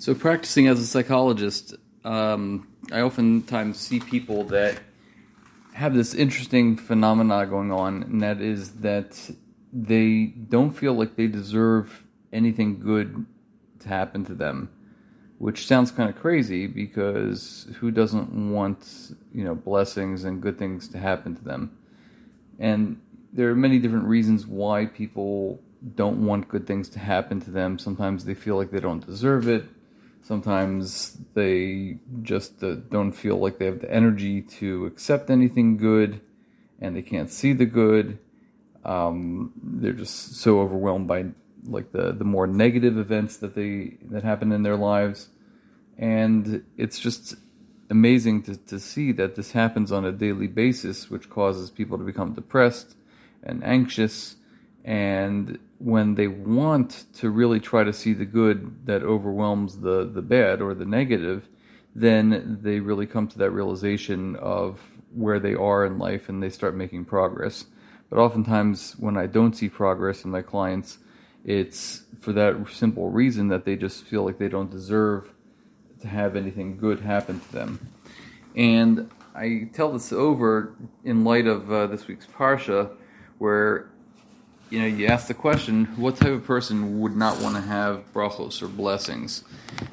So, practicing as a psychologist, um, I oftentimes see people that have this interesting phenomena going on, and that is that they don't feel like they deserve anything good to happen to them, which sounds kind of crazy because who doesn't want you know blessings and good things to happen to them? And there are many different reasons why people don't want good things to happen to them. Sometimes they feel like they don't deserve it Sometimes they just uh, don't feel like they have the energy to accept anything good and they can't see the good. Um, they're just so overwhelmed by like the, the more negative events that they that happen in their lives. And it's just amazing to, to see that this happens on a daily basis, which causes people to become depressed and anxious and when they want to really try to see the good that overwhelms the, the bad or the negative, then they really come to that realization of where they are in life and they start making progress. But oftentimes, when I don't see progress in my clients, it's for that simple reason that they just feel like they don't deserve to have anything good happen to them. And I tell this over in light of uh, this week's Parsha, where you know, you ask the question, what type of person would not want to have brachos or blessings?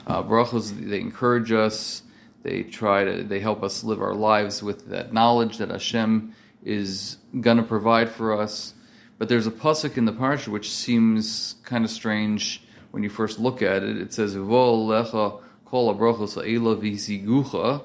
Uh, brachos, they encourage us. They try to, they help us live our lives with that knowledge that Hashem is going to provide for us. But there's a pasuk in the parsha which seems kind of strange when you first look at it. It says, "V'ol lecha kol brachos ha'ela v'hisigucha."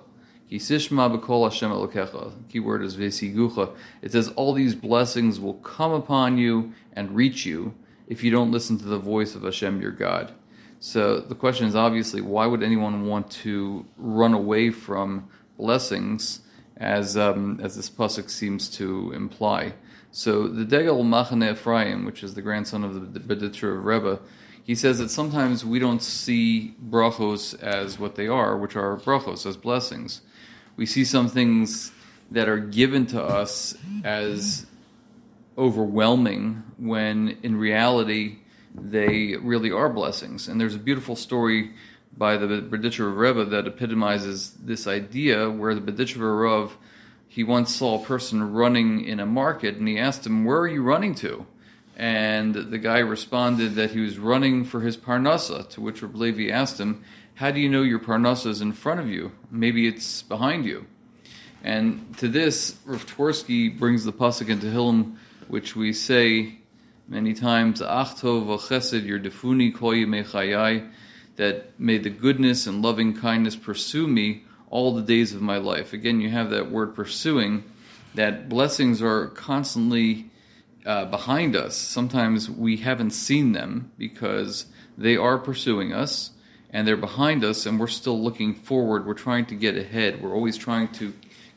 Kisishma b'kol Hashem elokecha. Keyword is vesigucha. It says all these blessings will come upon you and reach you if you don't listen to the voice of Hashem your God. So the question is obviously why would anyone want to run away from blessings, as um, as this pasuk seems to imply? So the Degel Machane Ephraim, which is the grandson of the Berditcher Rebbe, he says that sometimes we don't see brachos as what they are, which are brachos as blessings we see some things that are given to us as overwhelming when in reality they really are blessings. And there's a beautiful story by the Berditcher Rebbe that epitomizes this idea where the Berditcher Rebbe he once saw a person running in a market and he asked him, Where are you running to? And the guy responded that he was running for his parnasa, to which Reb Levi asked him, how do you know your parnasa is in front of you? Maybe it's behind you. And to this, Rav brings the pasuk into Tehillim, which we say many times, Achto v'chesed defuni koyi mechayai, that may the goodness and loving kindness pursue me all the days of my life. Again, you have that word pursuing, that blessings are constantly uh, behind us. Sometimes we haven't seen them because they are pursuing us and they're behind us and we're still looking forward. We're trying to get ahead. We're always trying to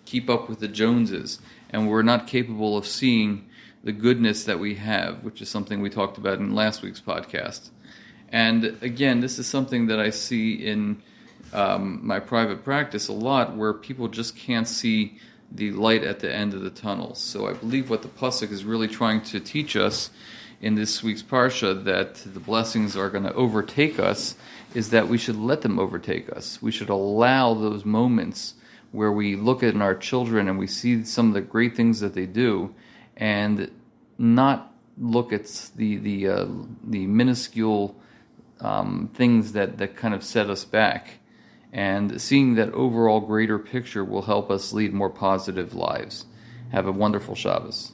keep up with the Joneses and we're not capable of seeing the goodness that we have, which is something we talked about in last week's podcast. And again, this is something that I see in um, my private practice a lot where people just can't see the light at the end of the tunnel. So I believe what the pasuk is really trying to teach us in this week's Parsha that the blessings are going to overtake us is that we should let them overtake us. We should allow those moments where we look at our children and we see some of the great things that they do, and not look at the the uh, the minuscule um, things that that kind of set us back. And seeing that overall greater picture will help us lead more positive lives. Have a wonderful Shabbos.